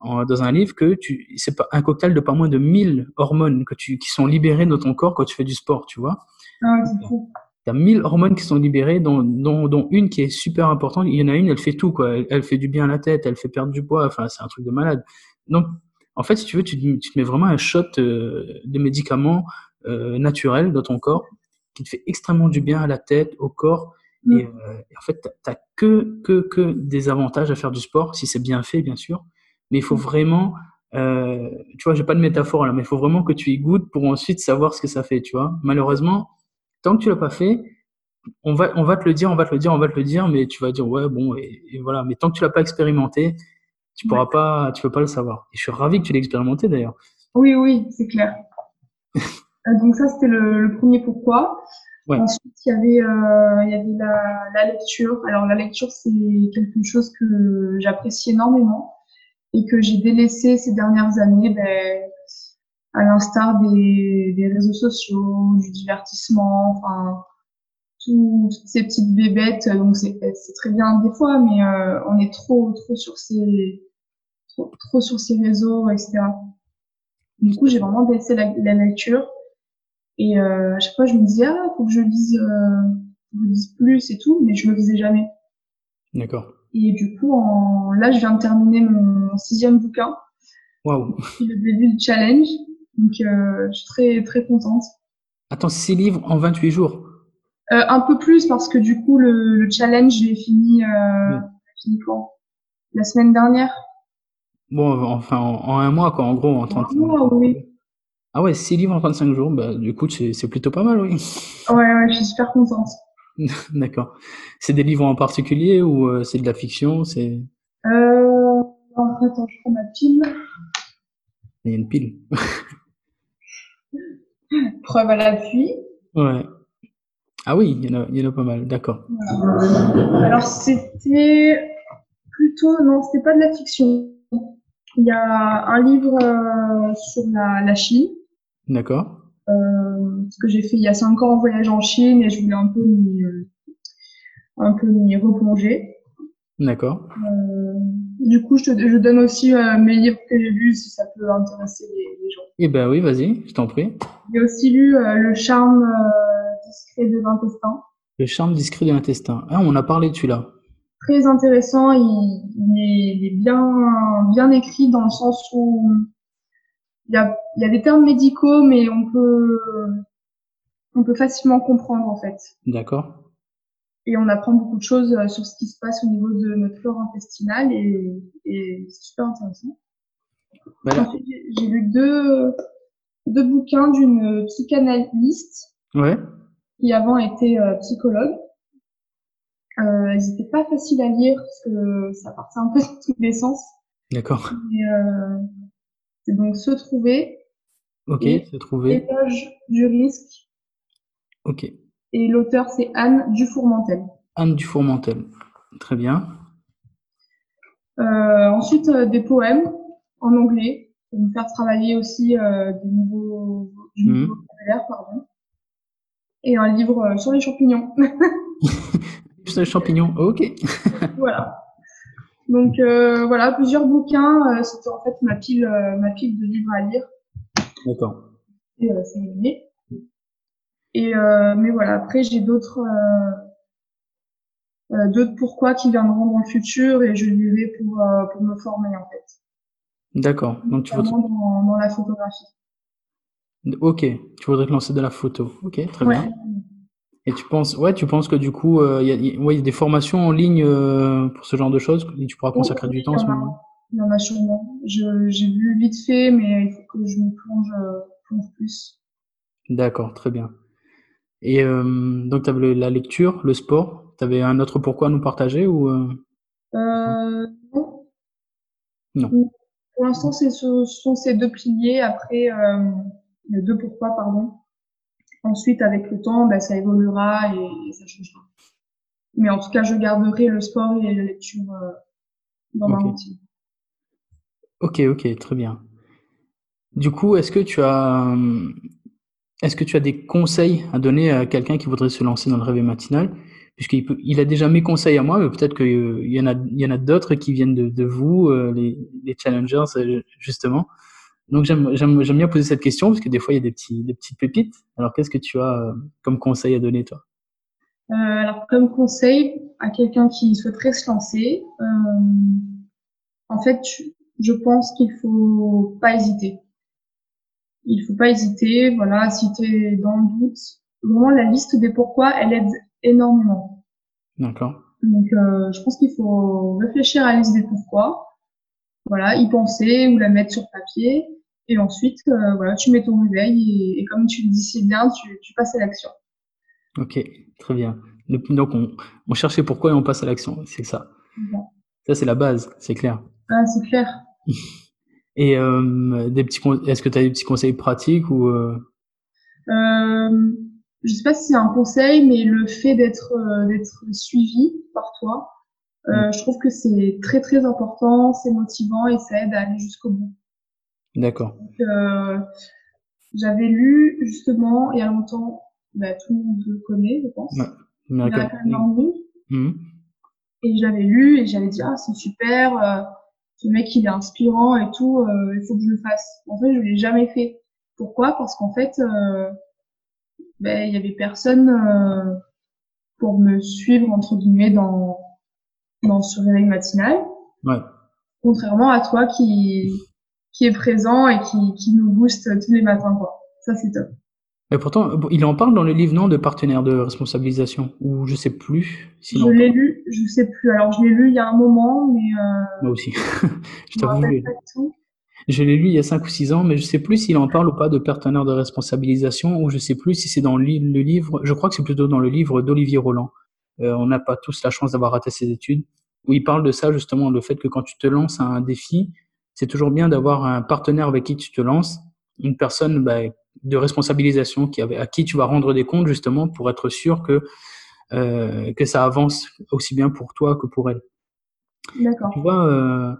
Speaker 1: dans un livre que c'est un cocktail de pas moins de 1000 hormones que tu, qui sont libérées dans ton corps quand tu fais du sport, tu vois.
Speaker 2: Ah, c'est cool.
Speaker 1: Tu as 1000 hormones qui sont libérées, dont, dont, dont, une qui est super importante. Il y en a une, elle fait tout, quoi. Elle, elle, fait du bien à la tête, elle fait perdre du poids. Enfin, c'est un truc de malade. Donc, en fait, si tu veux, tu, tu te mets vraiment un shot euh, de médicaments euh, naturels dans ton corps qui te fait extrêmement du bien à la tête, au corps. Mm. Et, euh, et, en fait, tu que, que, que des avantages à faire du sport, si c'est bien fait, bien sûr. Mais il faut vraiment, euh, tu vois, j'ai pas de métaphore là, mais il faut vraiment que tu y goûtes pour ensuite savoir ce que ça fait, tu vois. Malheureusement, tant que tu l'as pas fait, on va, on va te le dire, on va te le dire, on va te le dire, mais tu vas dire ouais, bon, et, et voilà. Mais tant que tu l'as pas expérimenté, tu pourras ouais. pas, tu peux pas le savoir. Et je suis ravi que tu l'aies expérimenté d'ailleurs.
Speaker 2: Oui, oui, c'est clair. Donc ça, c'était le, le, premier pourquoi. Ouais. Ensuite, il y avait, euh, il y avait la, la, lecture. Alors, la lecture, c'est quelque chose que j'apprécie énormément et que j'ai délaissé ces dernières années, ben, à l'instar des, des, réseaux sociaux, du divertissement, enfin, tout, toutes ces petites bébêtes. Donc, c'est très bien des fois, mais euh, on est trop, trop sur ces, trop, trop sur ces réseaux, etc. Du coup, j'ai vraiment délaissé la, la lecture. Et euh, à chaque fois, je me disais, ah, faut que je lise, euh, je lise plus et tout, mais je le faisais jamais.
Speaker 1: D'accord.
Speaker 2: Et du coup, en... là, je viens de terminer mon sixième bouquin.
Speaker 1: Waouh.
Speaker 2: Le début du challenge. Donc, euh, je suis très, très contente.
Speaker 1: Attends, six livres en 28 jours
Speaker 2: euh, Un peu plus, parce que du coup, le, le challenge, je l'ai fini, euh, oui. fini quand? La semaine dernière?
Speaker 1: Bon, enfin, en, en, un mois, quoi, en gros, en 30
Speaker 2: mois. oui.
Speaker 1: Ah ouais, 6 livres en 35 jours, bah, du coup, c'est plutôt pas mal, oui.
Speaker 2: Ouais, ouais, je suis super contente.
Speaker 1: D'accord. C'est des livres en particulier ou euh, c'est de la fiction c'est
Speaker 2: euh... Attends, je prends ma pile.
Speaker 1: Il y a une pile.
Speaker 2: Preuve à l'appui.
Speaker 1: Ouais. Ah oui, il y en a, il y en a pas mal, d'accord.
Speaker 2: Alors, c'était plutôt... Non, c'était pas de la fiction. Il y a un livre euh, sur la, la Chine.
Speaker 1: D'accord.
Speaker 2: Euh, ce que j'ai fait il y a cinq ans en voyage en Chine et je voulais un peu m'y, euh, un peu m'y replonger.
Speaker 1: D'accord.
Speaker 2: Euh, du coup, je, te, je donne aussi mes livres que j'ai lus si ça peut intéresser les, les gens.
Speaker 1: Eh ben oui, vas-y, je t'en prie.
Speaker 2: J'ai aussi lu euh, Le charme discret de l'intestin.
Speaker 1: Le charme discret de l'intestin. Ah, on a parlé de celui-là.
Speaker 2: Très intéressant, il, il, est, il, est, bien, bien écrit dans le sens où il y a, il y a des termes médicaux, mais on peut, on peut facilement comprendre en fait.
Speaker 1: D'accord.
Speaker 2: Et on apprend beaucoup de choses euh, sur ce qui se passe au niveau de notre flore intestinale et, et c'est super intéressant. Voilà. Ensuite, j'ai lu deux, deux bouquins d'une psychanalyste
Speaker 1: ouais.
Speaker 2: qui avant était euh, psychologue. Euh, ils n'étaient pas faciles à lire parce que ça partait un peu dans tous les sens.
Speaker 1: D'accord.
Speaker 2: Euh, c'est donc se trouver.
Speaker 1: Ok, se trouver.
Speaker 2: Éloge du risque.
Speaker 1: Ok.
Speaker 2: Et l'auteur, c'est Anne Dufourmentel.
Speaker 1: Anne Dufourmentel. Très bien.
Speaker 2: Euh, ensuite, euh, des poèmes en anglais pour me faire travailler aussi euh, des nouveaux, du mmh. nouveau vocabulaire, pardon. Et un livre euh, sur les champignons.
Speaker 1: sur les champignons, ok.
Speaker 2: voilà. Donc euh, voilà, plusieurs bouquins. Euh, C'était en fait ma pile, ma pile de livres à lire.
Speaker 1: D'accord.
Speaker 2: Et euh, c'est aimé. Et euh, mais voilà, après j'ai d'autres euh, euh, d'autres pourquoi qui viendront dans le futur et je vivrai pour euh, pour me former en fait.
Speaker 1: D'accord. Donc tu
Speaker 2: Notamment dans, dans la photographie.
Speaker 1: Ok, tu voudrais te lancer dans la photo. Ok, très
Speaker 2: Ouais.
Speaker 1: bien. Et tu penses, ouais, tu penses que du coup, euh, il y a, il- ouais, il y a des formations en ligne euh, pour ce genre de choses et tu pourras consacrer du temps en ce moment?
Speaker 2: Il y en a sûrement. J'ai vu vite fait, mais il faut que je me plonge euh, plonge plus.
Speaker 1: D'accord, très bien. Et donc, tu avais la lecture, le sport. Tu avais un autre pourquoi à nous partager ou
Speaker 2: non.
Speaker 1: Non.
Speaker 2: Pour l'instant, ce sont ces deux piliers. Après, euh, les deux pourquoi, pardon. Ensuite, avec le temps, ben, ça évoluera et, et ça changera. Mais en tout cas, je garderai le sport et la lecture euh, dans ma routine.
Speaker 1: Ok, ok, très bien. Du coup, est-ce que tu as, euh, est-ce que tu as des conseils à donner à quelqu'un qui voudrait se lancer dans le réveil matinal? Puisqu'il peut, il a déjà mes conseils à moi, mais peut-être qu'il y en a, il y en a d'autres qui viennent de, de vous, euh, les, les challengers, euh, justement. Donc, j'aime, j'aime, j'aime bien poser cette question parce que des fois, il y a des petits, des petites pépites. Alors, qu'est-ce que tu as euh, comme conseil à donner, toi?
Speaker 2: Euh, alors, comme conseil à quelqu'un qui souhaiterait se lancer, euh, en fait, je pense qu'il faut pas hésiter. Il faut pas hésiter. Voilà, si tu es dans le doute, vraiment la liste des pourquoi, elle aide énormément.
Speaker 1: D'accord.
Speaker 2: Donc, euh, je pense qu'il faut réfléchir à la liste des pourquoi. Voilà, y penser ou la mettre sur papier. Et ensuite, euh, voilà, tu mets ton réveil et, et comme tu le dis si bien, tu, tu passes à l'action.
Speaker 1: Ok, très bien. Donc, on, on cherchait pourquoi et on passe à l'action. C'est ça. Ça, c'est la base, c'est clair.
Speaker 2: Ah, c'est clair.
Speaker 1: Et euh, des petits, est-ce que tu as des petits conseils pratiques ou euh,
Speaker 2: Euh, je sais pas si c'est un conseil, mais le fait d'être euh, d'être suivi par toi, euh, je trouve que c'est très très important, c'est motivant et ça aide à aller jusqu'au bout.
Speaker 1: D'accord.
Speaker 2: Euh, j'avais lu justement il y a longtemps, bah, tout le monde le connaît, je pense,
Speaker 1: Ouais. Mhm.
Speaker 2: et j'avais lu et j'avais dit ah c'est super, euh, ce mec il est inspirant et tout, euh, il faut que je le fasse. En fait je l'ai jamais fait. Pourquoi? Parce qu'en fait euh, ben il y avait personne euh, pour me suivre entre guillemets dans dans ce réveil matinal,
Speaker 1: Ouais.
Speaker 2: contrairement à toi qui qui est présent et qui qui nous booste tous les matins quoi. Ça c'est top.
Speaker 1: Et pourtant, il en parle dans le livre, non, de partenaire de responsabilisation, ou je sais plus s'il
Speaker 2: Je l'ai lu, je sais plus. Alors je l'ai lu il y a un moment, mais euh,
Speaker 1: Moi aussi. je t'avoue, je, l'ai lu il y a 5 ou 6 ans, mais je sais plus s'il en parle ou pas de partenaire de responsabilisation, ou je sais plus si c'est dans le, li- le livre, je crois que c'est plutôt dans le livre d'Olivier Roland. Euh, on n'a pas tous la chance d'avoir raté ses études, où il parle de ça justement, le fait que quand tu te lances à un défi, c'est toujours bien d'avoir un partenaire avec qui tu te lances, une personne bah, de responsabilisation qui, à qui tu vas rendre des comptes justement pour être sûr que, euh, que ça avance aussi bien pour toi que pour elle.
Speaker 2: D'accord.
Speaker 1: Tu vois, euh,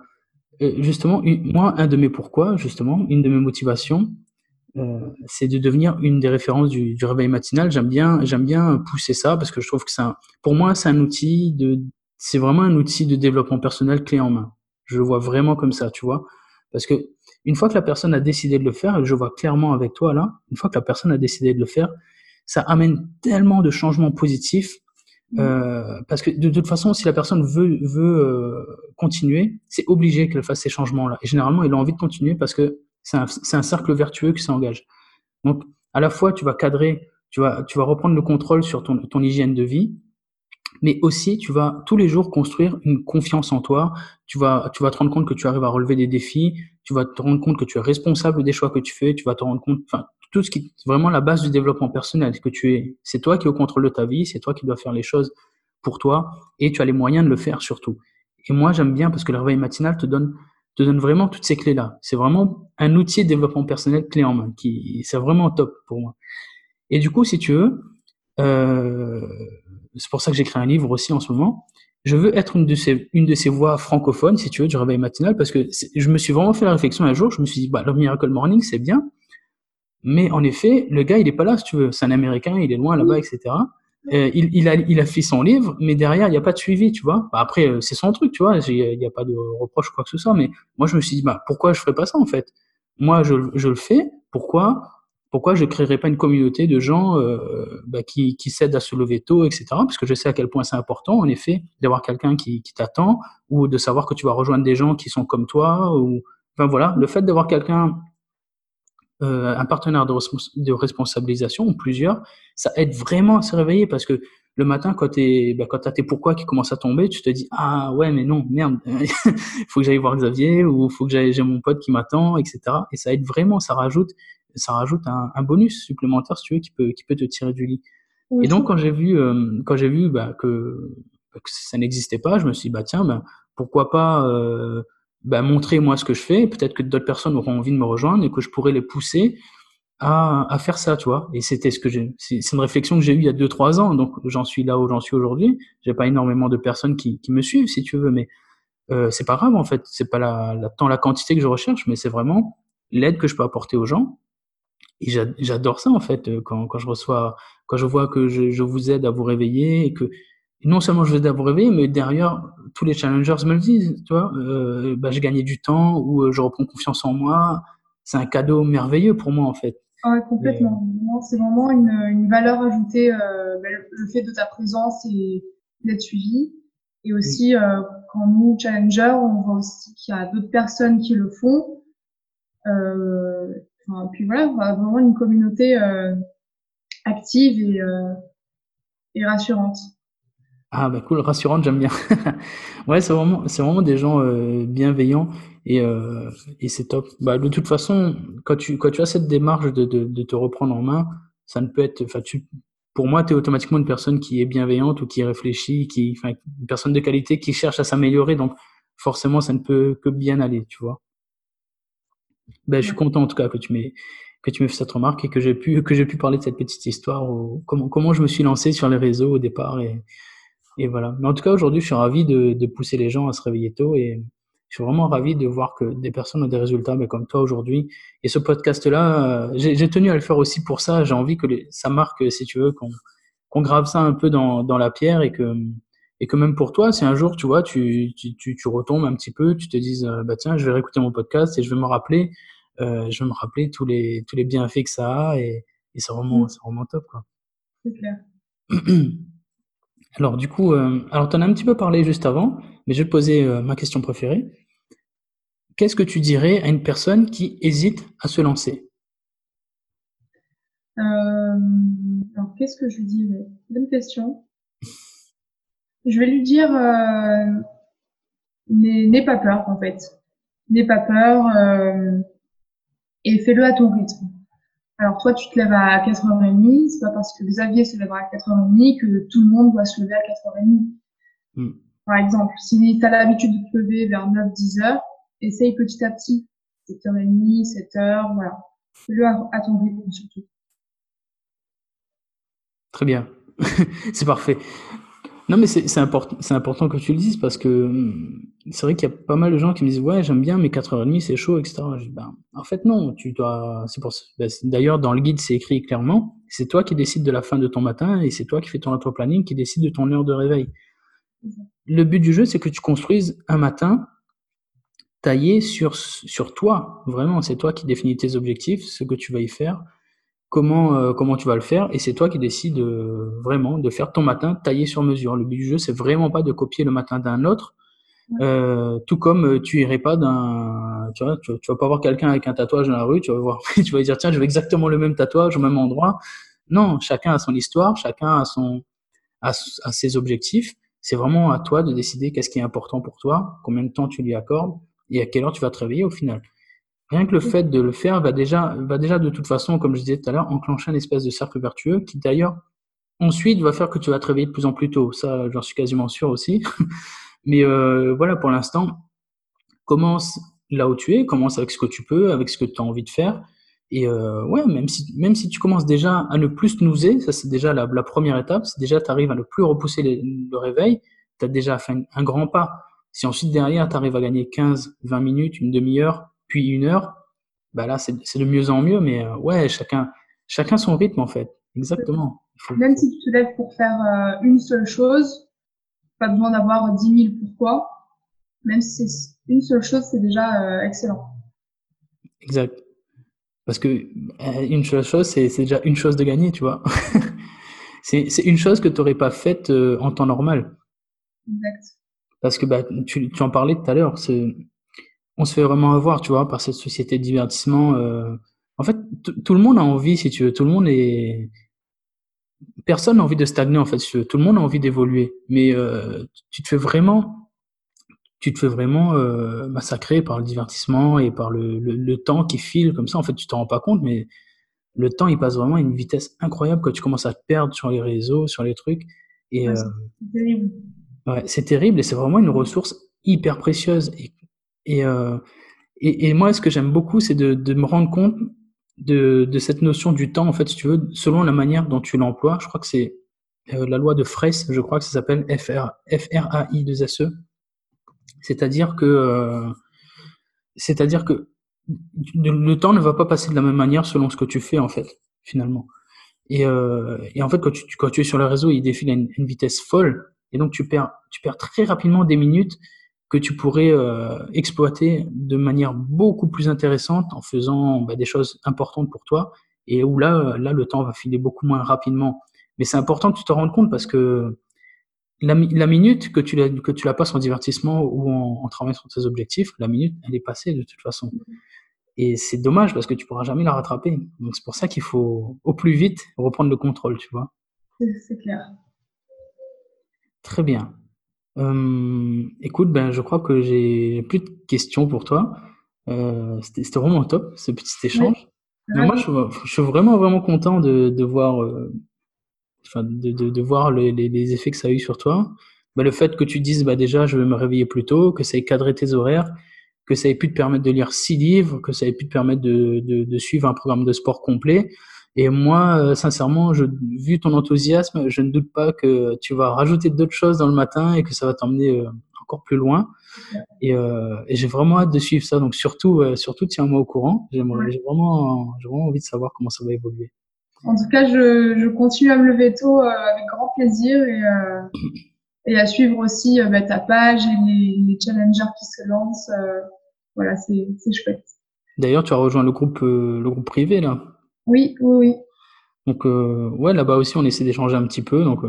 Speaker 1: euh, justement, une- moi, un de mes pourquoi, justement, une de mes motivations, euh, c'est de devenir une des références du, du réveil matinal. J'aime bien, j'aime bien pousser ça parce que je trouve que un, pour moi, c'est un outil de, c'est vraiment un outil de développement personnel clé en main. Je le vois vraiment comme ça, tu vois, parce que une fois que la personne a décidé de le faire, et je vois clairement avec toi là, une fois que la personne a décidé de le faire, ça amène tellement de changements positifs euh, parce que de toute façon, si la personne veut, veut euh, continuer, c'est obligé qu'elle fasse ces changements-là. Et généralement, il a envie de continuer parce que c'est un, un cercle vertueux qui s'engage. Donc, à la fois, tu vas cadrer, tu vas, tu vas reprendre le contrôle sur ton, ton hygiène de vie, mais aussi, tu vas tous les jours construire une confiance en toi. Tu vas, tu vas te rendre compte que tu arrives à relever des défis. Tu vas te rendre compte que tu es responsable des choix que tu fais. Tu vas te rendre compte, enfin, tout ce qui, c'est vraiment la base du développement personnel, que tu es, c'est toi qui es au contrôle de ta vie, c'est toi qui dois faire les choses pour toi et tu as les moyens de le faire surtout. Et moi, j'aime bien parce que le réveil matinal te donne, te donne vraiment toutes ces clés-là. C'est vraiment un outil de développement personnel clé en main qui, c'est vraiment top pour moi. Et du coup, si tu veux, euh, c'est pour ça que j'écris un livre aussi en ce moment. Je veux être une de ces, une de ces voix francophones, si tu veux, du réveil matinal, parce que je me suis vraiment fait la réflexion un jour. Je me suis dit, bah, le Miracle Morning, c'est bien. Mais en effet, le gars, il est pas là, si tu veux. C'est un Américain, il est loin là-bas, etc. Euh, il, il, a, il a fait son livre, mais derrière, il n'y a pas de suivi, tu vois. Bah, après, euh, c'est son truc, tu vois. j'ai- Il n'y a pas de reproche ou quoi que ce soit. Mais moi, je me suis dit, bah, pourquoi je ferais pas ça, en fait? Moi, je, je le fais. pourquoi? Pourquoi je ne créerais pas une communauté de gens euh, bah, qui, qui s'aident à se lever tôt, etc. Parce que je sais à quel point c'est important, en effet, d'avoir quelqu'un qui, qui t'attend ou de savoir que tu vas rejoindre des gens qui sont comme toi. Ou, enfin voilà, le fait d'avoir quelqu'un, euh, un partenaire de, de, responsabilisation ou plusieurs, ça aide vraiment à se réveiller parce que le matin, quand tu bah, quand as tes pourquoi qui commencent à tomber, tu te dis ah ouais mais non merde, il faut que j'aille voir Xavier ou il faut que j'aille j'ai mon pote qui m'attend, etc. Et ça aide vraiment, ça rajoute ça rajoute un, un, bonus supplémentaire, si tu veux, qui peut, qui peut te tirer du lit. et donc, quand j'ai vu, euh, quand j'ai vu bah, que, que, ça n'existait pas, je me suis dit, bah, tiens, bah, pourquoi pas euh, bah, montrer moi ce que je fais Peut-être que d'autres personnes auront envie de me rejoindre et que je pourrais les pousser à, à faire ça, tu vois. Et c'était ce que j'ai. C'est une réflexion que j'ai eue il y a deux, trois ans, donc j'en suis là où j'en suis aujourd'hui. J'ai pas énormément de personnes qui, qui me suivent, si tu veux, mais euh, c'est pas grave en fait. C'est pas la, la, tant la quantité que je recherche, mais c'est vraiment l'aide que je peux apporter aux gens et j'adore ça en fait euh, quand, quand je reçois, quand je vois que je, je, vous aide à vous réveiller et que non seulement je vous réveiller, mais derrière tous les challengers me le disent, tu vois, euh, bah, j'ai gagné du temps ou euh, je reprends confiance en moi. C'est un cadeau merveilleux pour moi en fait.
Speaker 2: Ah ouais, complètement. C'est vraiment une, une, valeur ajoutée, euh, bah, le fait de ta présence et d'être suivi. Et aussi, euh, quand nous, challengers, on voit aussi qu'il y a d'autres personnes qui le font. Euh, puis voilà, vraiment une communauté euh, active et, euh, et rassurante.
Speaker 1: Ah bah cool, rassurante, j'aime bien. ouais, c'est vraiment, c'est vraiment des gens euh, bienveillants et, euh, et c'est top. Bah de toute façon, quand tu quand tu as cette démarche de, de, de te reprendre en main, ça ne peut être, enfin tu, pour moi, tu es automatiquement une personne qui est bienveillante ou qui réfléchit, qui, enfin, une personne de qualité qui cherche à s'améliorer. Donc forcément, ça ne peut que bien aller, tu vois. Ben, je suis content en tout cas que tu m'aies que tu m'aies fait cette remarque et que j'ai pu que j'ai pu parler de cette petite histoire ou comment comment je me suis lancé sur les réseaux au départ et et voilà. Mais en tout cas aujourd'hui, je suis ravi de, de pousser les gens à se réveiller tôt et je suis vraiment ravi de voir que des personnes ont des résultats mais comme toi aujourd'hui. Et ce podcast-là, euh, j'ai tenu à le faire aussi pour ça. J'ai envie que les, ça marque, si tu veux, qu'on qu'on grave ça un peu dans, dans la pierre et que et que même pour toi, si un jour, tu vois, tu, tu, tu, retombes un petit peu, tu te dises, euh, bah tiens, je vais réécouter mon podcast et je vais me rappeler, euh, je vais me rappeler tous les, tous les bienfaits que ça a et, et c'est vraiment, mmh. vraiment top, quoi.
Speaker 2: C'est clair.
Speaker 1: Alors, du coup, euh, alors, tu en as un petit peu parlé juste avant, mais je vais te poser euh, ma question préférée. Qu'est-ce que tu dirais à une personne qui hésite à se lancer?
Speaker 2: Euh, Alors, qu'est-ce que je lui dirais? Bonne question. Je vais lui dire, euh, n'aie pas peur en fait. N'aie pas peur et fais-le à ton rythme. Alors toi, tu te lèves à 4h30, c'est pas parce que Xavier se lèvera à 4h30 que tout le monde doit se lever à 4h30. Mm. Par exemple, si tu as l'habitude de te lever vers 9-10 heures, essaye petit à petit. 7h30, 7h, voilà. Fais-le à, à ton rythme surtout.
Speaker 1: Très bien. c'est parfait. Non, mais c'est important, important que tu le dises parce que hum, c'est vrai qu'il y a pas mal de gens qui me disent ouais j'aime bien mais 4h30 c'est chaud etc. ben, en fait non, tu dois. C'est pour ben, d'ailleurs dans le guide c'est écrit clairement c'est toi qui décides de la fin de ton matin et c'est toi qui fais ton auto planning qui décide de ton heure de réveil. Le but du jeu c'est que tu construises un matin taillé sur sur toi vraiment c'est toi qui définis tes objectifs, ce que tu vas y faire comment, euh, comment tu vas le faire, et c'est toi qui décides euh, vraiment de faire ton matin taillé sur mesure. Le but du jeu, c'est vraiment pas de copier le matin d'un autre, euh, tout comme euh, tu irais pas d'un, tu vois, tu, vas pas voir quelqu'un avec un tatouage dans la rue, tu vas voir, tu vas dire tiens, je veux exactement le même tatouage au même endroit. Non, chacun a son histoire, chacun a son, a, a ses objectifs. C'est vraiment à toi de décider qu'est-ce qui est important pour toi, combien de temps tu lui accordes et à quelle heure tu vas te réveiller au final. Rien que le fait de le faire va déjà, va déjà de toute façon, comme je disais tout à l'heure, enclencher un espèce de cercle vertueux qui d'ailleurs ensuite va faire que tu vas te réveiller de plus en plus tôt. Ça, j'en suis quasiment sûr aussi. Mais euh, voilà, pour l'instant, commence là où tu es, commence avec ce que tu peux, avec ce que tu as envie de faire. Et euh, ouais, même si, même si tu commences déjà à ne plus te nouser, ça c'est déjà la, première étape, c'est déjà tu arrives à ne plus repousser le réveil, tu as déjà fait un, un, grand pas. Si ensuite derrière tu arrives à gagner 15, 20 minutes, une demi-heure, puis une heure, bah là, c'est de mieux en mieux, mais euh, ouais, chacun, chacun son rythme, en fait. Exactement.
Speaker 2: Même si tu te lèves pour faire euh, une seule chose, pas besoin d'avoir 10 000 pourquoi. Même si c'est une seule chose, c'est déjà euh, excellent.
Speaker 1: Exact. Parce que une chose, c'est déjà une chose de gagner, tu vois. c'est une chose que tu n'aurais pas faite en temps normal. Exact. Parce que bah, tu, tu en parlais tout à l'heure, on se fait vraiment avoir, tu vois, par cette société de divertissement. Euh. En fait, tout le monde a envie, si tu veux, tout le monde est. Personne n'a envie de stagner, en fait, tout le monde a envie d'évoluer. Mais tu te fais vraiment tu te fais vraiment euh, massacrer par le divertissement et par le, le, temps qui file comme ça. En fait, tu t'en rends pas compte, mais le temps, il passe vraiment à une vitesse incroyable quand tu commences à te perdre sur les réseaux, sur les trucs. Et, euh, c'est terrible. Ouais, c'est terrible et c'est vraiment une ressource hyper précieuse. Et, et, euh, et, et moi, ce que j'aime beaucoup, c'est de, de, me rendre compte de, de, cette notion du temps, en fait, si tu veux, selon la manière dont tu l'emploies. Je crois que c'est euh, la loi de Fraisse, je crois que ça s'appelle F-R-A-I-2-S-E. C'est-à-dire que, euh, c'est-à-dire que le temps ne va pas passer de la même manière selon ce que tu fais en fait, finalement. Et, et en fait, quand tu, quand tu es sur le réseau, il défile à une, vitesse folle, et donc tu perds, tu perds très rapidement des minutes que tu pourrais euh, exploiter de manière beaucoup plus intéressante en faisant bah, des choses importantes pour toi, et où là, là, le temps va filer beaucoup moins rapidement. Mais c'est important que tu te rendes compte parce que la, la, minute que tu, la, que tu la passes en divertissement ou en, en, travaillant sur tes objectifs, la minute, elle est passée de toute façon. Et c'est dommage parce que tu pourras jamais la rattraper. Donc c'est pour ça qu'il faut au plus vite reprendre le contrôle, tu vois.
Speaker 2: C'est clair.
Speaker 1: Très bien. Euh, écoute, ben, je crois que j'ai plus de questions pour toi. Euh, C'était vraiment top, ce petit échange. moi, je, je, suis vraiment, vraiment content de, de voir euh, de, de, de, voir les, les, les, effets que ça a eu sur toi. Bah, le fait que tu dises bah, déjà je vais me réveiller plus tôt, que ça ait cadré tes horaires, que ça ait pu te permettre de lire six livres, que ça ait pu te permettre de, de, de suivre un programme de sport complet. Et moi, euh, sincèrement, je, vu ton enthousiasme, je ne doute pas que tu vas rajouter d'autres choses dans le matin et que ça va t'emmener euh, encore plus loin. Et, euh, et j'ai vraiment hâte de suivre ça. Donc surtout, euh, surtout tiens-moi au courant. J'ai vraiment, vraiment envie de savoir comment ça va évoluer.
Speaker 2: En tout cas, je, je, continue à me lever tôt euh, avec grand plaisir et, et à suivre aussi bah, ta page et les, les, challengers qui se lancent. voilà, c'est chouette.
Speaker 1: D'ailleurs, tu as rejoint le groupe, le groupe privé là.
Speaker 2: Oui, oui, oui.
Speaker 1: Donc ouais, là-bas aussi, on essaie d'échanger un petit peu, donc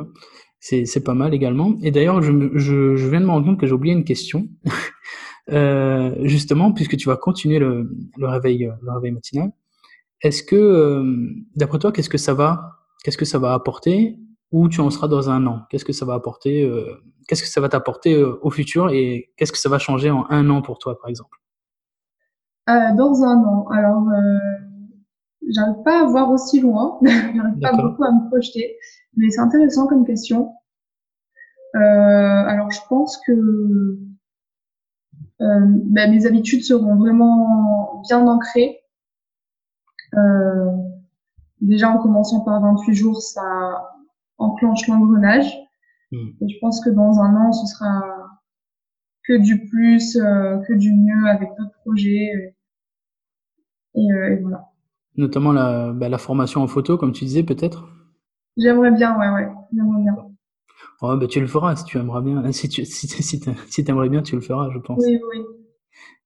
Speaker 1: c'est pas mal également. Et d'ailleurs, je, je, je, viens de me rendre compte que j'ai oublié une question. justement, puisque tu vas continuer le, le réveil, le réveil matinal. Est-ce que, euh, d'après toi, qu'est-ce que ça va, qu'est-ce que ça va apporter Où tu en seras dans un an? Qu'est-ce que ça va apporter euh, Qu'est-ce que ça va t'apporter euh, au futur et qu'est-ce que ça va changer en un an pour toi, par exemple?
Speaker 2: Dans un an, alors, j'arrive pas à voir aussi loin, j'arrive pas beaucoup à me projeter, mais c'est intéressant comme question. alors, je pense que ben, mes habitudes seront vraiment bien ancrées euh, déjà, en commençant par 28 jours, ça enclenche l'engrenage. Hmm. Et je pense que dans un an, ce sera que du plus, euh, que du mieux avec d'autres projets. Et, euh, et, voilà.
Speaker 1: Notamment la, bah, la formation en photo, comme tu disais, peut-être?
Speaker 2: J'aimerais bien, ouais, ouais. J'aimerais bien.
Speaker 1: Oh, bah, tu le feras si tu aimeras bien. Si tu si, si, si aimerais bien, tu le feras, je pense.
Speaker 2: Oui, oui.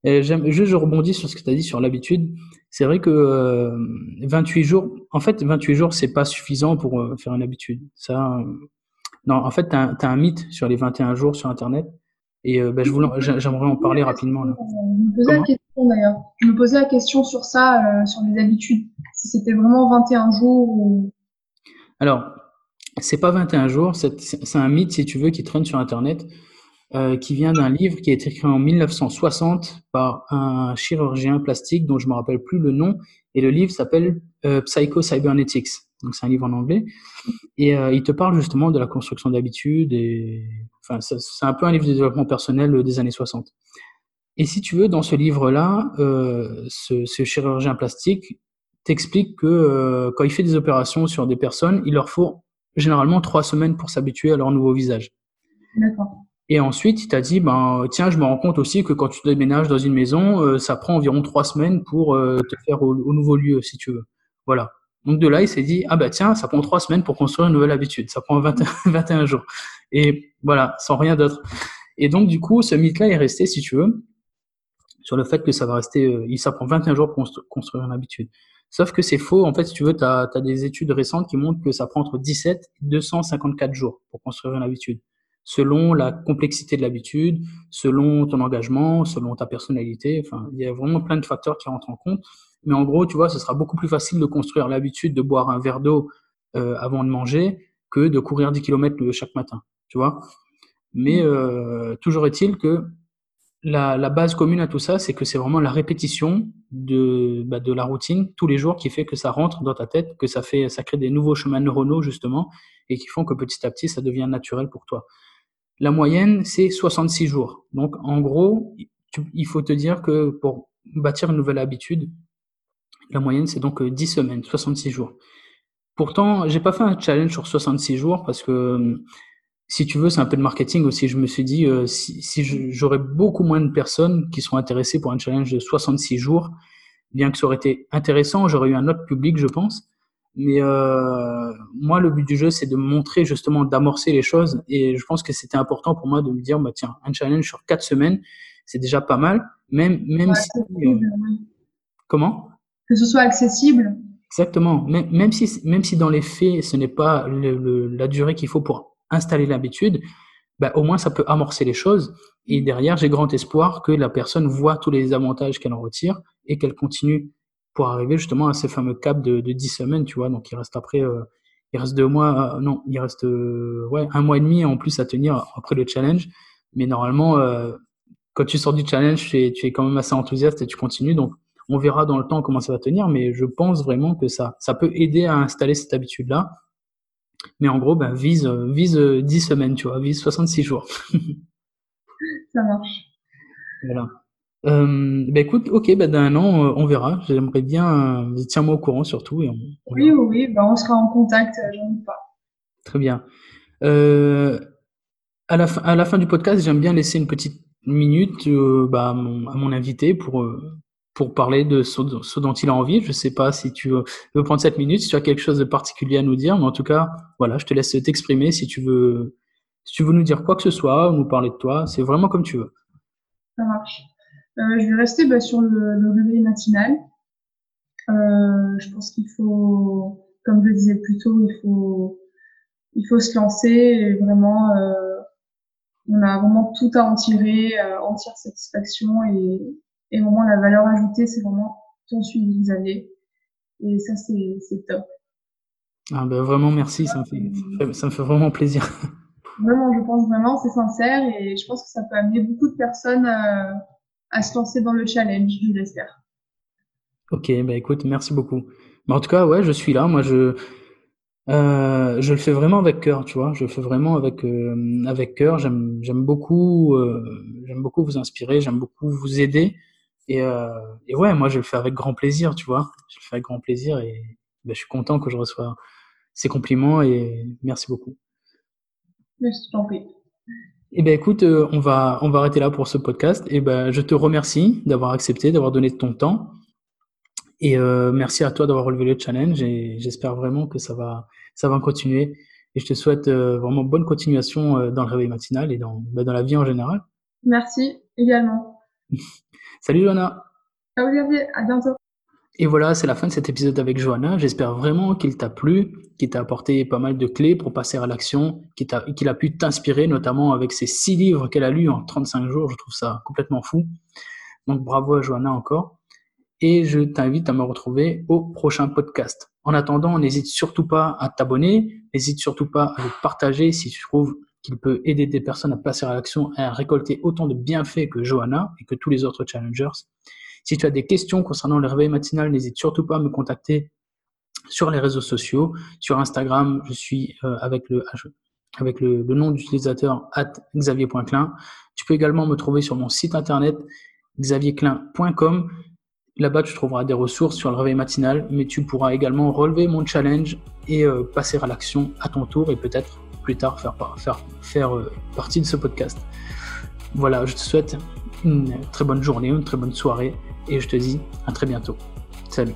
Speaker 1: Et je, je rebondis sur ce que tu as dit sur l'habitude. C'est vrai que euh, 28 jours, en fait, 28 jours, c'est pas suffisant pour euh, faire une habitude. Ça, euh, non, en fait, tu as, as, un mythe sur les 21 jours sur Internet. Et euh, ben, je voulais, j'aimerais en parler rapidement. Là.
Speaker 2: Je me posais la question d'ailleurs. Je me posais la question sur ça, sur les habitudes. Si c'était vraiment 21 jours ou.
Speaker 1: Alors, c'est pas 21 jours, c'est un mythe, si tu veux, qui traîne sur Internet. Euh, qui vient d'un livre qui a été écrit en 1960 par un chirurgien plastique dont je me rappelle plus le nom. Et le livre s'appelle euh, Psycho Cybernetics. Donc c'est un livre en anglais. Et euh, il te parle justement de la construction d'habitudes. Et enfin, c'est un peu un livre de développement personnel des années 60. Et si tu veux, dans ce livre-là, euh, ce, ce, chirurgien plastique t'explique que euh, quand il fait des opérations sur des personnes, il leur faut généralement trois semaines pour s'habituer à leur nouveau visage.
Speaker 2: D'accord.
Speaker 1: Et ensuite, il t'a dit, ben, tiens, je me rends compte aussi que quand tu déménages dans une maison, euh, ça prend environ trois semaines pour euh, te faire au, au, nouveau lieu, si tu veux. Voilà. Donc de là, il s'est dit, ah ben tiens, ça prend trois semaines pour construire une nouvelle habitude. Ça prend 21, 21 jours. Et voilà, sans rien d'autre. Et donc, du coup, ce mythe-là est resté, si tu veux, sur le fait que ça va rester, euh, ça prend 21 jours pour construire une habitude. Sauf que c'est faux. En fait, si tu veux, tu as, des études récentes qui montrent que ça prend entre 17 et 254 jours pour construire une habitude. Selon la complexité de l'habitude, selon ton engagement, selon ta personnalité. Enfin, il y a vraiment plein de facteurs qui rentrent en compte. Mais en gros, tu vois, ce sera beaucoup plus facile de construire l'habitude de boire un verre d'eau euh, avant de manger que de courir 10 km chaque matin. Tu vois Mais euh, toujours est-il que la, base commune à tout ça, c'est que c'est vraiment la répétition de, bah, de la routine tous les jours qui fait que ça rentre dans ta tête, que ça fait, ça crée des nouveaux chemins neuronaux justement, et qui font que petit à petit ça devient naturel pour toi. La moyenne, c'est 66 jours. Donc en gros, il faut te dire que pour bâtir une nouvelle habitude, la moyenne c'est donc 10 semaines, 66 jours. Pourtant, j'ai pas fait un challenge sur 66 jours parce que si tu veux, c'est un peu de marketing aussi. Je me suis dit, euh, si, si j'aurais beaucoup moins de personnes qui sont intéressées pour un challenge de 66 jours, bien que ça aurait été intéressant, j'aurais eu un autre public, je pense. Mais euh, moi, le but du jeu, c'est de montrer justement, d'amorcer les choses. Et je pense que c'était important pour moi de me dire, bah tiens, un challenge sur quatre semaines, c'est déjà pas mal. Même, même si. Euh, comment?
Speaker 2: Que ce soit accessible.
Speaker 1: Exactement. Même, si, même si dans les faits, ce n'est pas le, la durée qu'il faut pour installer l'habitude, bah, au moins ça peut amorcer les choses. Et derrière, j'ai grand espoir que la personne voit tous les avantages qu'elle en retire et qu'elle continue pour arriver justement à ces fameux caps de, de 10 semaines, tu vois. Donc il reste après, euh, il reste deux mois, euh, non, il reste euh, ouais, un mois et demi en plus à tenir après le challenge. Mais normalement, quand tu sors du challenge, tu es, tu es quand même assez enthousiaste et tu continues. Donc on verra dans le temps comment ça va tenir, mais je pense vraiment que ça, ça peut aider à installer cette habitude-là mais en gros, ben, vise, vise 10 semaines, tu vois, vise 66 jours.
Speaker 2: Ça marche.
Speaker 1: Voilà. Euh, ben écoute, ok, ben d'un an, euh, on verra. J'aimerais bien, euh, tiens-moi au courant surtout. Et
Speaker 2: oui, oui, oui, ben on sera en contact, j'en doute pas.
Speaker 1: Très bien. Euh, à, la fin, à la fin du podcast, j'aime bien laisser une petite minute euh, bah, à, mon, à, mon, invité pour, euh, pour parler de ce, dont il a envie. Je ne sais pas si tu veux, prendre cette minute, si tu as quelque chose de particulier à nous dire, mais en tout cas, voilà, je te laisse t'exprimer si tu veux, si tu veux nous dire quoi que ce soit, nous parler de toi, c'est vraiment comme tu veux.
Speaker 2: Ça marche. Euh, je vais rester bah, sur le, le, réveil matinal. Euh, je pense qu'il faut, comme je le disais plus tôt, il faut, il faut se lancer et vraiment, euh, on a vraiment tout à en tirer, euh, entière satisfaction et, et vraiment, la valeur ajoutée, c'est vraiment ton suivi, Xavier. Et ça, c'est top.
Speaker 1: Ah ben vraiment, merci. Ça me, fait, ça me fait vraiment plaisir.
Speaker 2: Vraiment, je pense vraiment, c'est sincère. Et je pense que ça peut amener beaucoup de personnes euh, à se lancer dans le challenge, je l'espère.
Speaker 1: Ok, bah écoute, merci beaucoup. Mais en tout cas, ouais, je suis là. Moi, je, euh, je le fais vraiment avec cœur, tu vois. Je le fais vraiment avec euh, avec cœur. J'aime j'aime beaucoup euh, j'aime beaucoup vous inspirer. J'aime beaucoup vous aider. Et, euh, et, ouais, moi je le fais avec grand plaisir, tu vois. Je le fais avec grand plaisir et ben, je suis content que je reçois ces compliments et merci beaucoup.
Speaker 2: Merci, t'en prie.
Speaker 1: Eh ben écoute, euh, on va on va arrêter là pour ce podcast. Et ben je te remercie d'avoir accepté, d'avoir donné ton temps. Et euh, merci à toi d'avoir relevé le challenge et j'espère vraiment que ça va ça va continuer. Et je te souhaite euh, vraiment bonne continuation euh, dans le réveil matinal et dans ben, dans la vie en général.
Speaker 2: Merci également.
Speaker 1: Salut Johanna.
Speaker 2: Ciao Xavier, à bientôt.
Speaker 1: Et voilà, c'est la fin de cet épisode avec Johanna. J'espère vraiment qu'il t'a plu, qu'il t'a apporté pas mal de clés pour passer à l'action, qu'il a, qu'il a pu t'inspirer, notamment avec ces six livres qu'elle a lus en 35 jours. Je trouve ça complètement fou. Donc bravo à Johanna encore. Et je t'invite à me retrouver au prochain podcast. En attendant, n'hésite surtout pas à t'abonner, n'hésite surtout pas à le partager si tu trouves qu'il peut aider des personnes à passer à l'action et à récolter autant de bienfaits que Johanna et que tous les autres challengers. Si tu as des questions concernant le réveil matinal, n'hésite surtout pas à me contacter sur les réseaux sociaux. Sur Instagram, je suis euh, avec le avec le, nom d'utilisateur xavier.clin. Tu peux également me trouver sur mon site internet xavierclin.com. Là-bas, tu trouveras des ressources sur le réveil matinal, mais tu pourras également relever mon challenge et euh, passer à l'action à ton tour et peut-être plus tard faire, faire, faire euh, partie de ce podcast. Voilà, je te souhaite une très bonne journée, une très bonne soirée et je te dis à très bientôt. Salut